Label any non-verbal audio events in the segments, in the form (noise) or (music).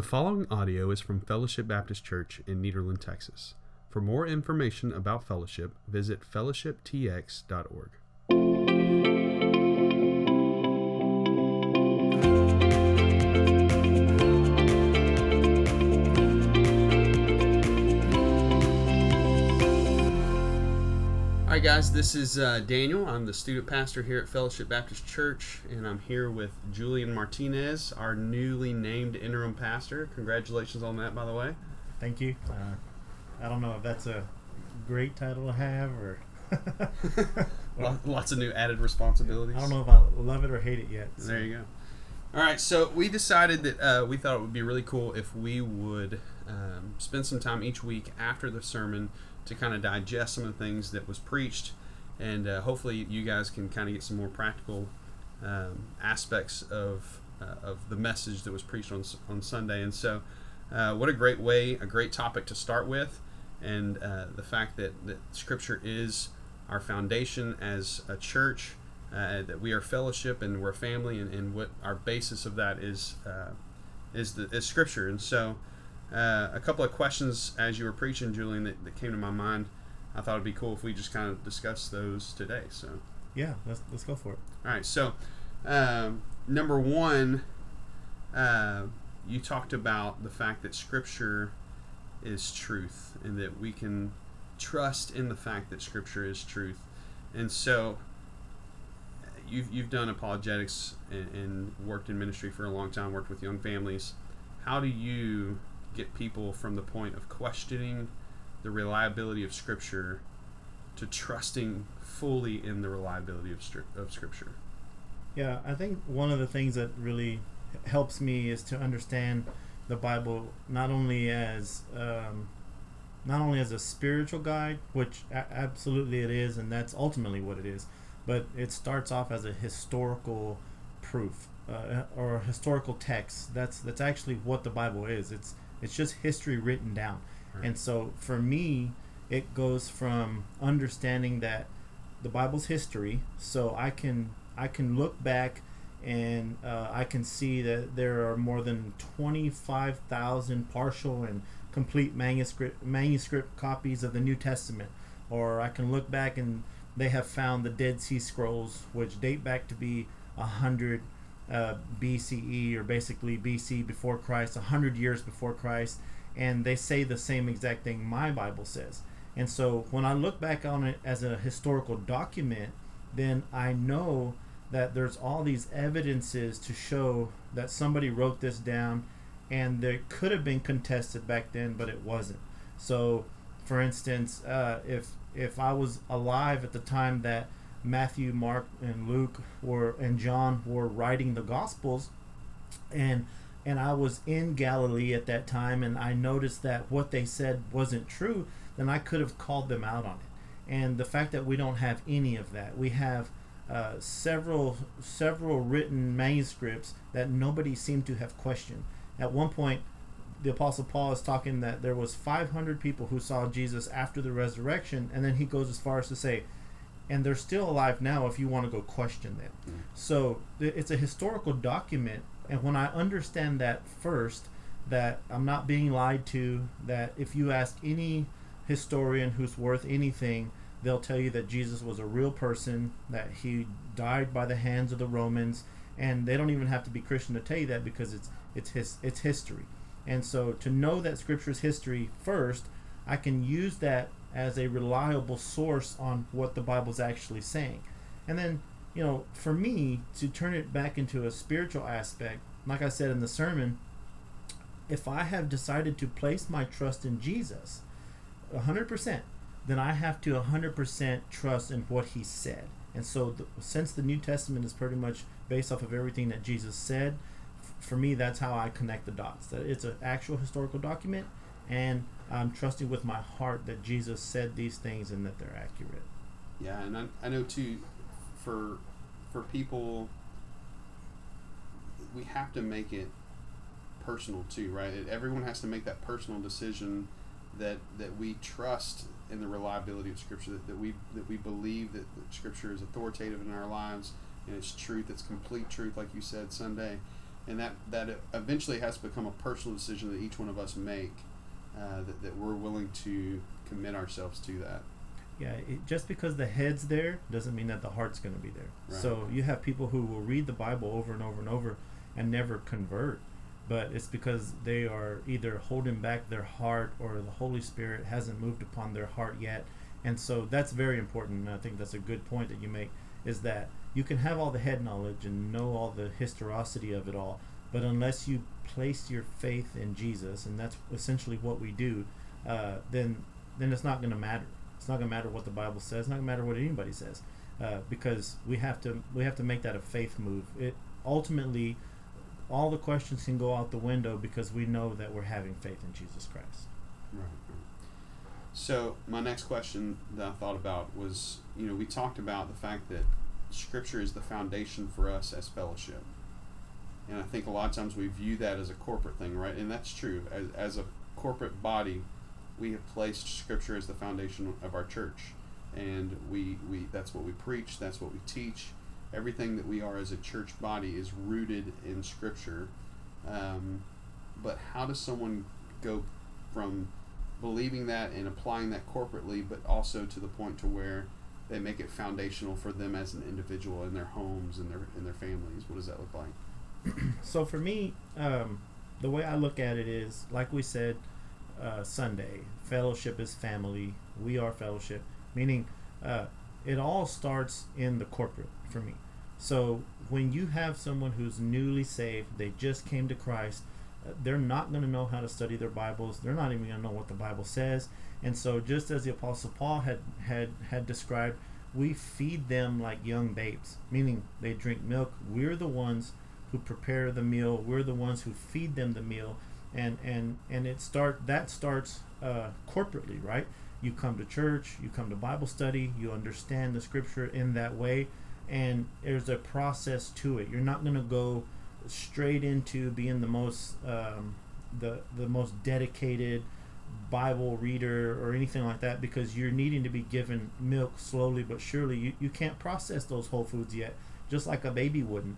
The following audio is from Fellowship Baptist Church in Nederland, Texas. For more information about Fellowship, visit fellowshiptx.org. guys, this is uh, Daniel. I'm the student pastor here at Fellowship Baptist Church, and I'm here with Julian Martinez, our newly named interim pastor. Congratulations on that, by the way. Thank you. Uh, I don't know if that's a great title to have or. (laughs) (laughs) Lots of new added responsibilities. I don't know if I love it or hate it yet. so- There you go. All right, so we decided that uh, we thought it would be really cool if we would um, spend some time each week after the sermon to kind of digest some of the things that was preached, and uh, hopefully you guys can kind of get some more practical um, aspects of uh, of the message that was preached on on Sunday. And so, uh, what a great way, a great topic to start with, and uh, the fact that that Scripture is our foundation as a church uh, that we are fellowship and we're family, and, and what our basis of that is uh, is the is Scripture. And so, uh, a couple of questions as you were preaching, Julian, that, that came to my mind. I thought it'd be cool if we just kind of discuss those today. So, Yeah, let's let's go for it. all right. So, um, number one, uh, you talked about the fact that Scripture is truth, and that we can trust in the fact that Scripture is truth. And so, you've you've done apologetics and, and worked in ministry for a long time, worked with young families. How do you get people from the point of questioning the reliability of Scripture to trusting fully in the reliability of, of Scripture? Yeah, I think one of the things that really helps me is to understand the Bible not only as um, not only as a spiritual guide, which a- absolutely it is, and that's ultimately what it is, but it starts off as a historical proof uh, or historical text. That's that's actually what the Bible is. It's it's just history written down, Right. and so for me, it goes from understanding that the Bible's history, so I can I can look back and uh, I can see that there are more than twenty five thousand partial and complete manuscript manuscript copies of the New Testament, or I can look back and they have found the Dead Sea Scrolls, which date back to be a hundred uh, BCE or basically BC before Christ, a hundred years before Christ, and they say the same exact thing my Bible says. And so when I look back on it as a historical document, then I know that there's all these evidences to show that somebody wrote this down and there could have been contested back then, but it wasn't. So, for instance, uh, if if I was alive at the time that Matthew, Mark, and Luke were and John were writing the Gospels, and and I was in Galilee at that time, and I noticed that what they said wasn't true, then I could have called them out on it. And the fact that we don't have any of that, we have uh, several several written manuscripts that nobody seemed to have questioned. At one point, the Apostle Paul is talking that there was 500 people who saw Jesus after the resurrection, and then he goes as far as to say, and they're still alive now if you want to go question them. Mm. So it's a historical document, and when I understand that first, that I'm not being lied to, that if you ask any historian who's worth anything, they'll tell you that Jesus was a real person, that he died by the hands of the Romans, and they don't even have to be Christian to tell you that because it's it's his it's history. And so to know that scripture is history first, I can use that as a reliable source on what the Bible's actually saying. And then, you know, for me to turn it back into a spiritual aspect, like I said in the sermon, if I have decided to place my trust in Jesus, 100%, then I have to 100% trust in what he said. And so, the, since the New Testament is pretty much based off of everything that Jesus said, for me, that's how I connect the dots. That it's an actual historical document, and I'm trusting with my heart that Jesus said these things and that they're accurate. Yeah, and I, I know too, for for people, we have to make it personal too, right? It, everyone has to make that personal decision that that we trust in the reliability of Scripture, that, that we that we believe that, that Scripture is authoritative in our lives and it's truth, it's complete truth, like you said Sunday, and that that eventually has to become a personal decision that each one of us make. Uh, that, that we're willing to commit ourselves to that. Yeah, it, just because the head's there doesn't mean that the heart's going to be there. Right. So you have people who will read the Bible over and over and over and never convert, but it's because they are either holding back their heart or the Holy Spirit hasn't moved upon their heart yet. And so that's very important. And I think that's a good point that you make is that you can have all the head knowledge and know all the historicity of it all, but unless you place your faith in Jesus, and that's essentially what we do, uh, then then it's not going to matter. It's not going to matter what the Bible says. It's not going to matter what anybody says, uh, because we have to we have to make that a faith move. It ultimately, all the questions can go out the window because we know that we're having faith in Jesus Christ. Right. So my next question that I thought about was, you know, we talked about the fact that Scripture is the foundation for us as fellowship, and I think a lot of times we view that as a corporate thing, right? And that's true. As, as a corporate body, we have placed Scripture as the foundation of our church, and we we that's what we preach. That's what we teach. Everything that we are as a church body is rooted in Scripture. Um, but how does someone go from believing that and applying that corporately, but also to the point to where they make it foundational for them as an individual in their homes and their in their families. What does that look like? (clears throat) so for me, um, the way I look at it is, like we said, uh, Sunday fellowship is family. We are fellowship, meaning uh, it all starts in the corporate for me. So when you have someone who's newly saved, they just came to Christ, uh, they're not going to know how to study their Bibles. They're not even going to know what the Bible says. And so, just as the Apostle Paul had had had described, we feed them like young babes, meaning they drink milk. We're the ones who prepare the meal. We're the ones who feed them the meal, and and and it start that starts uh, corporately, right? You come to church, you come to Bible study, you understand the Scripture in that way, and there's a process to it. You're not going to go straight into being the most um, the the most dedicated Bible reader or anything like that because you're needing to be given milk slowly but surely. You, you can't process those whole foods yet, just like a baby wouldn't.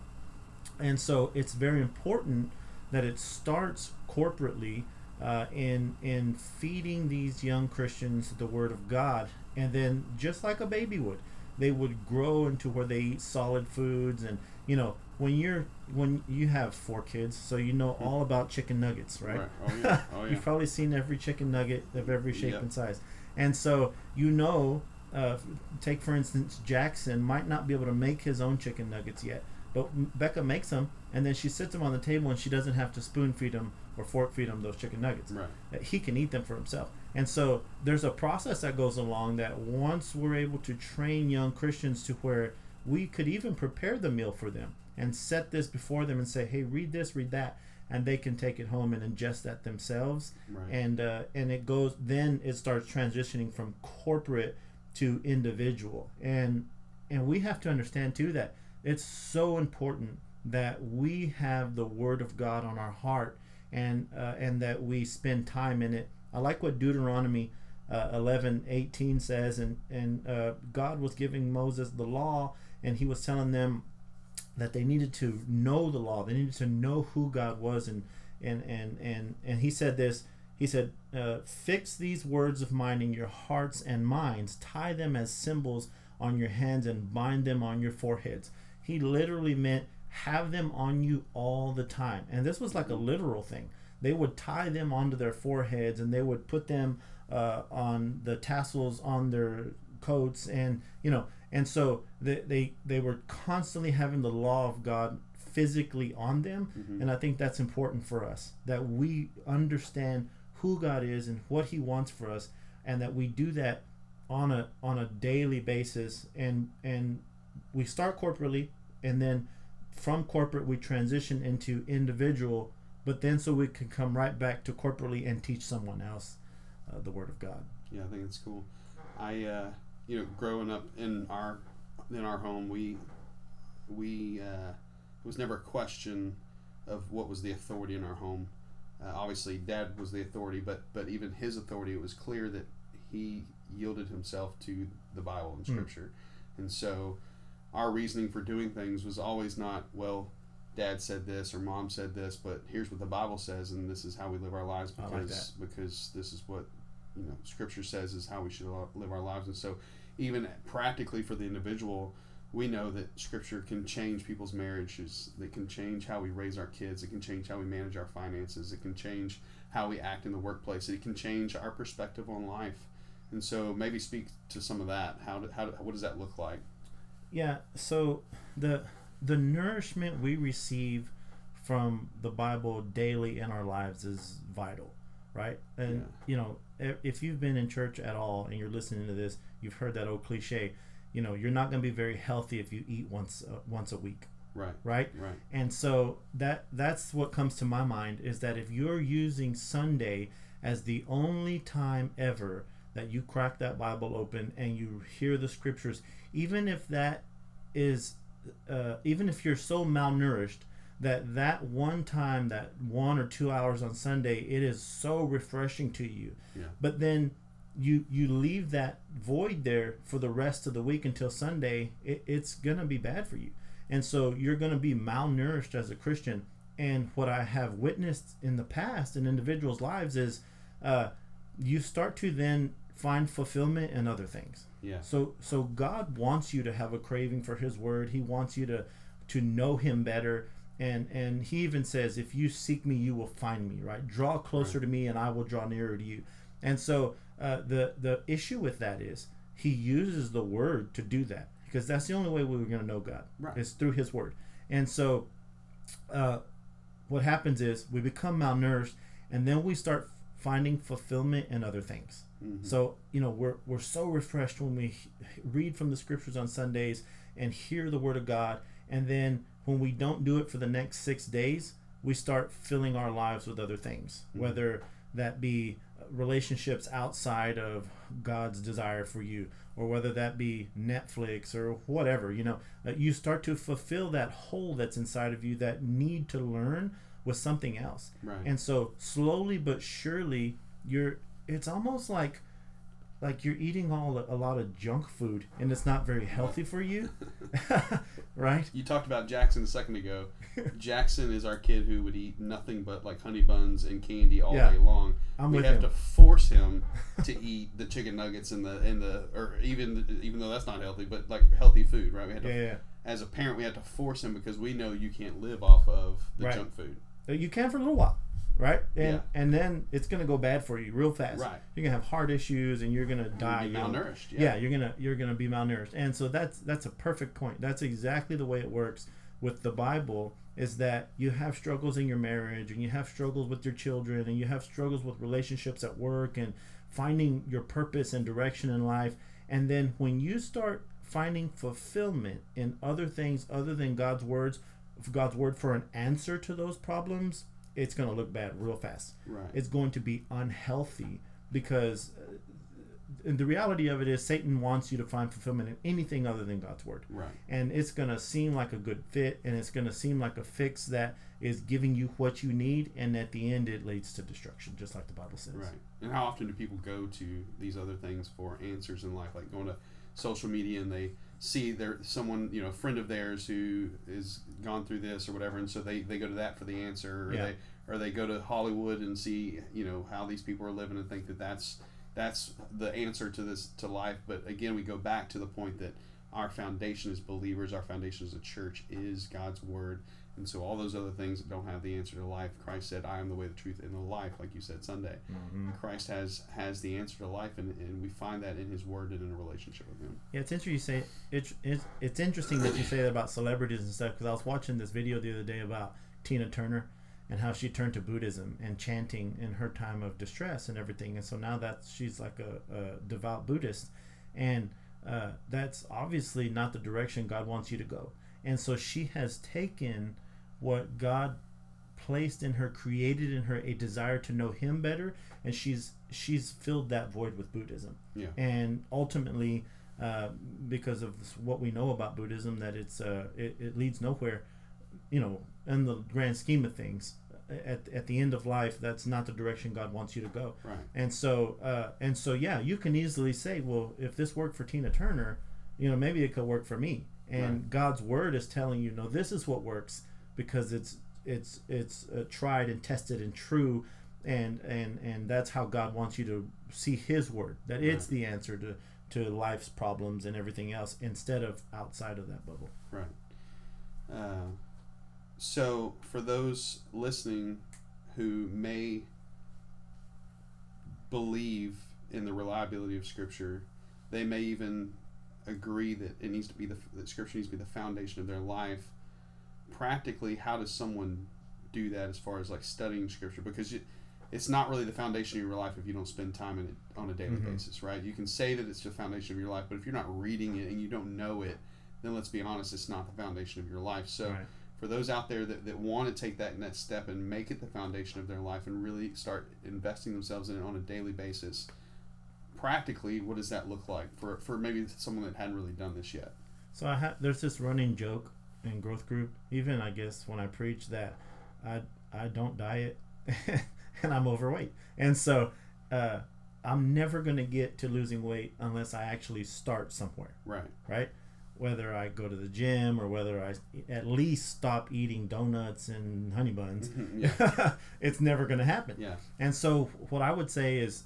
And so it's very important that it starts corporately uh, in in feeding these young Christians the Word of God, and then just like a baby would, they would grow into where they eat solid foods and you know when you're when you have four kids, so you know all about chicken nuggets, right? Right. Oh yeah. (laughs) Oh yeah. You've probably seen every chicken nugget of every shape Yep. and size, and so you know. Uh, take for instance, Jackson might not be able to make his own chicken nuggets yet, but Becca makes them, and then she sits them on the table, and she doesn't have to spoon feed him or fork feed him those chicken nuggets Right. he can eat them for himself. And so there's a process that goes along that once we're able to train young Christians to where we could even prepare the meal for them and set this before them and say, "Hey, read this, read that," and they can take it home and ingest that themselves. Right. And uh, and it goes then it starts transitioning from corporate to individual. And and we have to understand too that it's so important that we have the Word of God on our heart and uh, and that we spend time in it. I like what Deuteronomy uh, 11 18 says and and uh, God was giving Moses the law and he was telling them that they needed to know the law. They needed to know who God was and and and and, and he said this. He said uh, fix these words of mine in your hearts and minds. Tie them as symbols on your hands and bind them on your foreheads he literally meant have them on you all the time. And this was like a literal thing. They would tie them onto their foreheads and they would put them uh, on the tassels on their coats and you know and so they, they they were constantly having the law of god physically on them. Mhm. and i think that's important for us that we understand who god is and what he wants for us and that we do that on a on a daily basis and and we start corporately and then from corporate we transition into individual but then so we can come right back to corporately and teach someone else uh, the word of god Yeah, I think it's cool. I, uh, you know, growing up in our in our home, we we uh, it was never a question of what was the authority in our home. Uh, obviously, Dad was the authority, but but even his authority, it was clear that he yielded himself to the Bible and Hmm. Scripture, and so our reasoning for doing things was always not well. dad said this or mom said this, but here's what the Bible says, and this is how we live our lives I like because because this is what you know Scripture says is how we should live our lives, and so even practically for the individual, we know that Scripture can change people's marriages. It can change how we raise our kids. It can change how we manage our finances. It can change how we act in the workplace. It can change our perspective on life. And so maybe speak to some of that. How, do, how do, what does that look like? Yeah. So the the nourishment we receive from the Bible daily in our lives is vital, right? And Yeah. you know, if, if you've been in church at all and you're listening to this, you've heard that old cliche. You know, you're not going to be very healthy if you eat once uh, once a week, Right, right? right. And so that that's what comes to my mind is that if you're using Sunday as the only time ever that you crack that Bible open and you hear the scriptures, even if that is, uh, even if you're so malnourished that that one time, that one or two hours on Sunday, it is so refreshing to you. Yeah. But then you you leave that void there for the rest of the week until Sunday, it, it's gonna be bad for you. And so you're going to be malnourished as a Christian. And what I have witnessed in the past in individuals' lives is uh, you start to then find fulfillment in other things. Yeah. So so God wants you to have a craving for His Word. He wants you to to know Him better. And and He even says, if you seek Me, you will find Me. Right? Draw closer to Me, and I will draw nearer to you. And so uh, the the issue with that is He uses the Word to do that because that's the only way we were going to know God Right. is through His Word. And so uh, what happens is we become malnourished, and then we start finding fulfillment in other things. Mhm. So you know we're we're so refreshed when we read from the scriptures on Sundays and hear the word of God, and then when we don't do it for the next six days, we start filling our lives with other things, Mhm. whether that be relationships outside of God's desire for you, or whether that be Netflix or whatever. You know, you start to fulfill that hole that's inside of you that need to learn with something else. Right. And so slowly but surely you're it's almost like like you're eating all a lot of junk food and it's not very healthy for you. (laughs) right? you talked about Jackson a second ago. (laughs) Jackson is our kid who would eat nothing but like honey buns and candy all Yeah. day long. I'm we have him. to force him to (laughs) eat the chicken nuggets and the and the or even even though that's not healthy, but like healthy food, right? We had to, Yeah, yeah. as a parent, we had to force him because we know you can't live off of the Right. junk food. You can for a little while, right? And Yeah. and then it's gonna go bad for you real fast. Right. You're gonna have heart issues and you're gonna die. Be you know. malnourished. yeah. you're gonna you're gonna be malnourished and so that's that's a perfect point that's exactly the way it works with the bible is that you have struggles in your marriage and you have struggles with your children and you have struggles with relationships at work and finding your purpose and direction in life and then when you start finding fulfillment in other things other than god's words god's word for an answer to those problems it's going to look bad real fast Right. it's going to be unhealthy because uh, and the reality of it is Satan wants you to find fulfillment in anything other than God's word. right. And it's going to seem like a good fit and it's going to seem like a fix that is giving you what you need and at the end it leads to destruction just like the Bible says. Right. And how often do people go to these other things for answers in life, like going to social media and they see there someone you know a friend of theirs who is gone through this or whatever, and so they, they go to that for the answer, or Yeah. they or they go to Hollywood and see you know how these people are living and think that that's that's the answer to this to life. But again, we go back to the point that our foundation as believers, our foundation as a church is God's word. And so all those other things that don't have the answer to life, Christ said, I am the way, the truth, and the life, like you said Sunday. Mhm. Christ has has the answer to life, and, and we find that in His Word and in a relationship with Him. Yeah, it's interesting you say it's, it's it's interesting that you say that about celebrities and stuff because I was watching this video the other day about Tina Turner and how she turned to Buddhism and chanting in her time of distress and everything, and so now that she's like a, a devout Buddhist, and uh, that's obviously not the direction God wants you to go, and so she has taken what God placed in her, created in her a desire to know Him better, and she's she's filled that void with Buddhism Yeah. and ultimately uh, because of what we know about buddhism that it's uh, it, it leads nowhere you know in the grand scheme of things at, at the end of life that's not the direction god wants you to go Right. and so uh, and so yeah you can easily say well if this worked for tina turner you know maybe it could work for me and Right. god's word is telling you no this is what works because it's it's it's uh, tried and tested and true and and and that's how God wants you to see his word that it's the answer to to life's problems and everything else instead of outside of that bubble Right. Uh, so, for those listening who may believe in the reliability of Scripture, they may even agree that it needs to be the that Scripture needs to be the foundation of their life. Practically, how does someone do that as far as like studying Scripture? Because it, it's not really the foundation of your life if you don't spend time in it on a daily Mhm. basis, right? You can say that it's the foundation of your life, but if you're not reading it and you don't know it, then let's be honest, it's not the foundation of your life. So, Right. for those out there that, that want to take that next step and make it the foundation of their life and really start investing themselves in it on a daily basis, practically, what does that look like for, for maybe someone that hadn't really done this yet? So I ha- there's this running joke in growth group, even I guess when I preach that I I don't diet (laughs) and I'm overweight, and so uh, I'm never gonna get to losing weight unless I actually start somewhere, Right. right? Whether I go to the gym or whether I at least stop eating donuts and honey buns, (laughs) it's never gonna happen. Yeah. And so, what I would say is,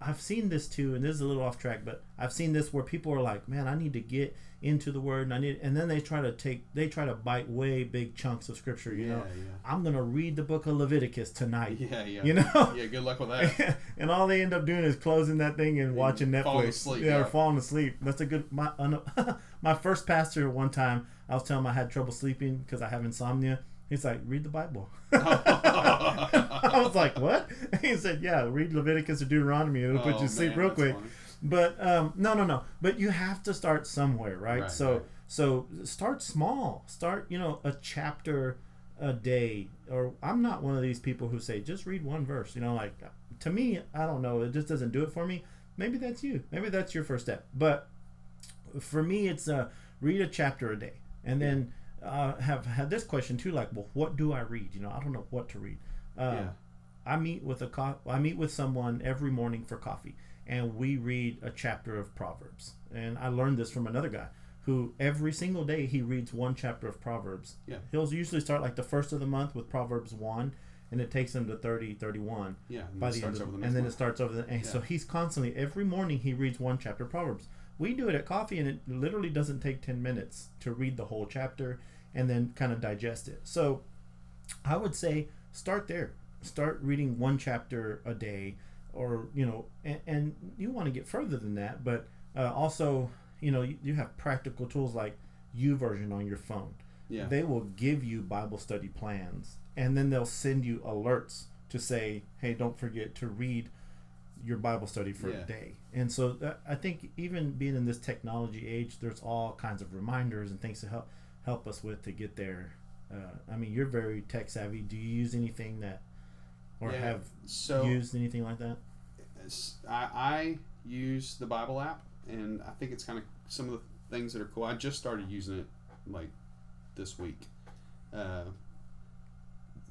I've seen this too, and this is a little off track, but I've seen this where people are like, "Man, I need to get into the Word," and I need, and then they try to take, they try to bite way big chunks of Scripture. You yeah, know, I'm gonna read the book of Leviticus tonight. yeah. Yeah. Yeah. You know, (laughs) Yeah, good luck with that. (laughs) and all they end up doing is closing that thing and watching Netflix. falling asleep, yeah, or yeah. falling asleep. That's a good. My uh, (laughs) my first pastor one time, I was telling him I had trouble sleeping because I have insomnia. He's like, read the Bible. (laughs) (laughs) I was like, what? (laughs) He said, yeah, read Leviticus or Deuteronomy. It'll put Oh, you to sleep real quick. funny. But um, no, no, no. But you have to start somewhere, right? Right, so, right. so start small. Start, you know, a chapter a day. Or I'm not one of these people who say just read one verse. You know, like to me, I don't know. It just doesn't do it for me. Maybe that's you. Maybe that's your first step. But for me, it's uh, read a chapter a day, and then uh, have had this question too. Like, well, what do I read? You know, I don't know what to read. Uh, Yeah. I meet with a co- I meet with someone every morning for coffee, and we read a chapter of Proverbs. And I learned this from another guy who every single day he reads one chapter of Proverbs. Yeah. He'll usually start like the first of the month with Proverbs 1 and it takes him to 30 31 Yeah. And by then it the end starts of, over the and next then it starts over the and so he's constantly every morning he reads one chapter of Proverbs. We do it at coffee and it literally doesn't take 10 minutes to read the whole chapter and then kind of digest it. So I would say start there. Start reading one chapter a day, or you know, and, and you want to get further than that. But uh, also, you know, you, you have practical tools like YouVersion on your phone. Yeah. They will give you Bible study plans, and then they'll send you alerts to say, "Hey, don't forget to read your Bible study for Yeah. a day." And so that, I think even being in this technology age, there's all kinds of reminders and things to help help us with to get there. Uh, I mean, you're very tech savvy. Do you use anything that, or Yeah, have so used anything like that? I use the Bible app, and I think it's kind of some of the things that are cool. I just started using it like this week. Uh,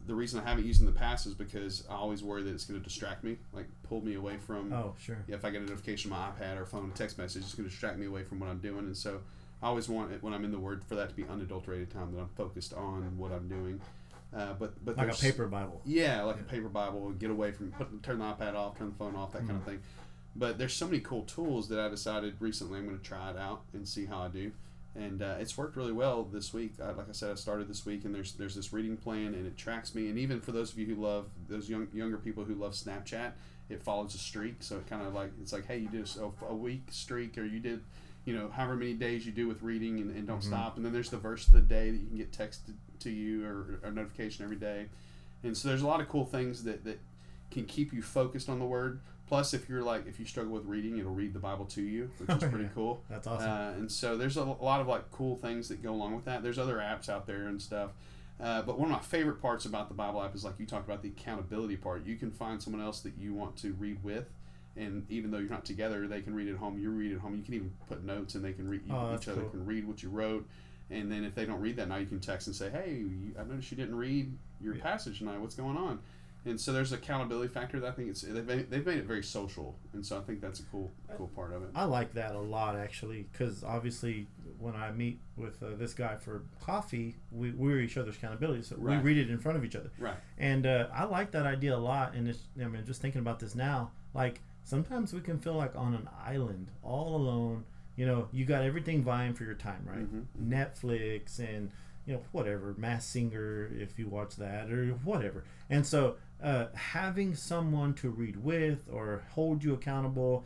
the reason I haven't used in the past is because I always worry that it's going to distract me, like pull me away from. Oh, sure. Yeah, if I get a notification on my iPad or phone, a text message, it's going to distract me away from what I'm doing. And so I always want it when I'm in the Word for that to be unadulterated time that I'm focused on what I'm doing. Uh, but but Like a paper Bible. yeah, like a paper Bible, get away from put, turn the iPad off, turn the phone off, that kind Mm-hmm. of thing. But there's so many cool tools that I decided recently I'm going to try it out and see how I do, and uh, it's worked really well this week. I, like I said, I started this week, and there's there's this reading plan, and it tracks me. And even for those of you who love those young younger people who love Snapchat, it follows a streak. So it kind of like it's like, hey, you did a, a week streak, or you did, you know, however many days you do with reading, and, and don't Mhm. stop. And then there's the verse of the day that you can get texted to you or a notification every day. And so there's a lot of cool things that, that can keep you focused on the word. Plus, if you're like, if you struggle with reading, it'll read the Bible to you, which (laughs) is Oh, pretty yeah. cool. That's awesome. Uh, and so there's a lot of like cool things that go along with that. There's other apps out there and stuff. Uh, but one of my favorite parts about the Bible app is like you talked about the accountability part. You can find someone else that you want to read with, and even though you're not together, they can read at home. You read at home. You can even put notes, and they can read. You, Oh, each other cool. can read what you wrote. And then if they don't read that now, you can text and say, "Hey, you- I noticed you didn't read your Yeah. passage tonight. What's going on?" and so there's accountability factor that I think it's they've made, they've made it very social, and so I think that's a cool cool part of it. I like that a lot actually, because obviously when I meet with uh, this guy for coffee, we we're each other's accountability, so Right. we read it in front of each other. Right. And uh, I like that idea a lot. And it's, I mean, just thinking about this now, like sometimes we can feel like on an island, all alone. You know, you got everything vying for your time, right? Mhm. Netflix and you know whatever, Masked Singer, if you watch that or whatever. And so, uh, having someone to read with or hold you accountable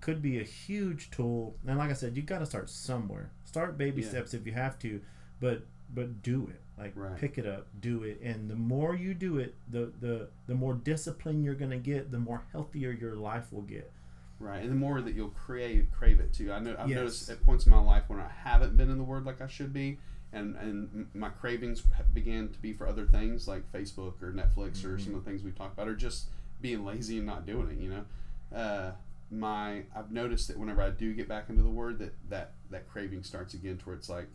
could be a huge tool. And like I said, you got to start somewhere. Start baby Yeah. steps if you have to, but but do it. Like Right. pick it up, do it, and the more you do it, the the the more discipline you're gonna get, the more healthier your life will get. Right, and the more that you'll crave crave it too. I know I've Yes. noticed at points in my life when I haven't been in the Word like I should be, and and my cravings began to be for other things like Facebook or Netflix or some of the things we've talked about, or just being lazy and not doing it. You know, uh, my I've noticed that whenever I do get back into the Word, that that that craving starts again, to where it's like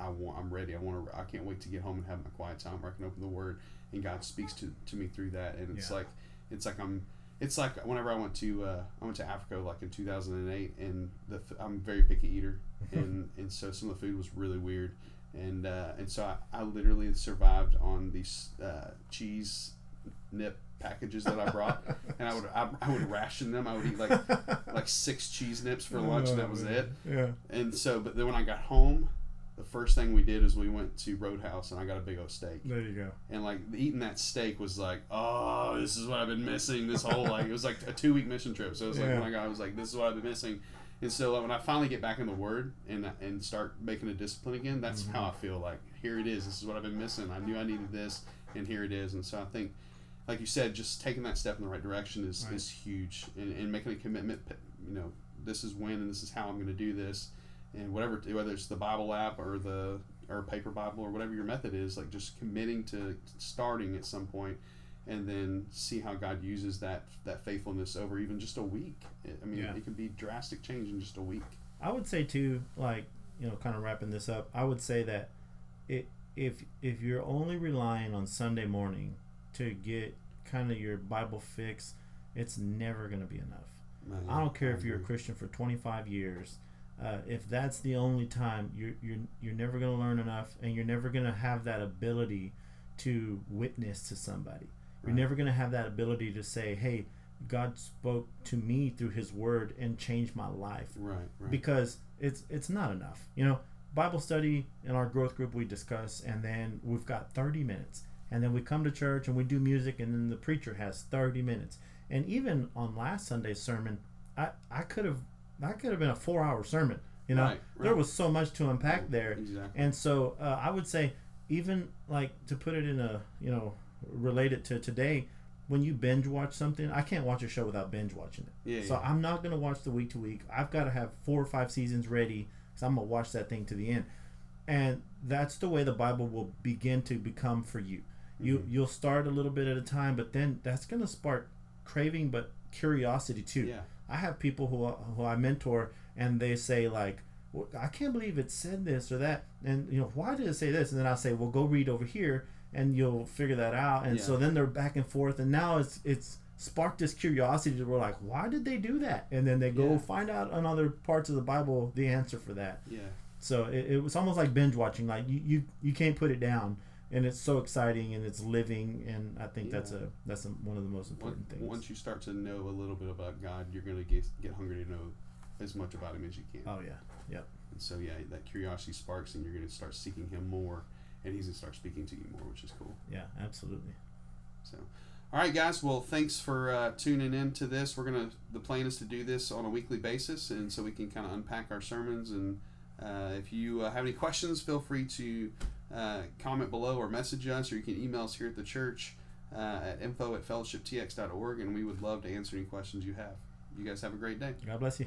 I want, I'm ready. I want to. I can't wait to get home and have my quiet time where I can open the Word and God speaks to to me through that, and it's Yeah. like it's like I'm it's like whenever I went to uh, I went to Africa like in 2008, and the I'm a very picky eater, (laughs) and and so some of the food was really weird, and uh, and so I, I literally survived on these uh, cheese nip packages that I brought, and I would I, I would ration them. I would eat like (laughs) like six cheese nips for lunch, and that was it. Yeah. And so, but then when I got home, the first thing we did is we went to Roadhouse, and I got a big old steak There you go. and like eating that steak was like, oh, this is what I've been missing this whole like it was like a two week mission trip. So it was like Yeah. when I got, I was like, this is what I've been missing. And so like, when I finally get back in the Word and and start making a discipline again, that's mm-hmm. how I feel. Like here it is. This is what I've been missing. I knew I needed this, and here it is. And so I think, like you said, just taking that step in the right direction is Right. is huge, and, and making a commitment. You know, this is when and this is how I'm going to do this, and whatever whether it's the Bible app or the or paper Bible or whatever your method is, like just committing to starting at some point, and then see how God uses that that faithfulness over even just a week. I mean, Yeah. it can be drastic change in just a week. I would say too, like you know, kind of wrapping this up. I would say that it if if you're only relying on Sunday morning to get kind of your Bible fix, it's never going to be enough. I don't care if you're a. Christian for 25 years. Uh, if that's the only time, you're you're you're never going to learn enough, and you're never going to have that ability to witness to somebody. You're never going to have that ability to say, "Hey, God spoke to me through His Word and changed my life." Right, right. because it's it's not enough. You know, Bible study in our growth group we discuss, and then we've got thirty minutes, and then we come to church and we do music, and then the preacher has thirty minutes. And even on last Sunday's sermon, I I could have that could have been a four hour sermon. You know, Right, there was so much to unpack there, Exactly. and so uh, I would say even like to put it in a you know relate it to today. When you binge watch something, I can't watch a show without binge watching it. Yeah, So yeah. I'm not gonna watch the week to week. I've got to have four or five seasons ready because I'm gonna watch that thing to the end. And that's the way the Bible will begin to become for you. You Mm-hmm. you'll start a little bit at a time, but then that's gonna spark craving, but curiosity too. Yeah. I have people who who I mentor, and they say like, well, "I can't believe it said this or that," and you know, why did it say this? And then I'll say, "Well, go read over here, and you'll figure that out." And so then they're back and forth, and now it's it's sparked this curiosity to where like, why did they do that? And then they go Yeah. find out on other parts of the Bible the answer for that. Yeah. So it, it was almost like binge watching. Like you, you you can't put it down, and it's so exciting and it's living, and I think that's a that's a, one of the most Once, important things. once you start to know a little bit about God, you're gonna get get hungry to know as much about Him as you can. oh yeah, yep. And so yeah, that curiosity sparks, and you're gonna start seeking Him more, and He's gonna start speaking to you more, which is cool. Yeah, absolutely. So, all right, guys. Well, thanks for uh, tuning in to this. We're gonna. The plan is to do this on a weekly basis, and so we can kind of unpack our sermons. And uh, if you uh, have any questions, feel free to uh, comment below or message us, or you can email us here at the church uh, at info at fellowshiptx.org, and we would love to answer any questions you have. You guys have a great day. God bless you.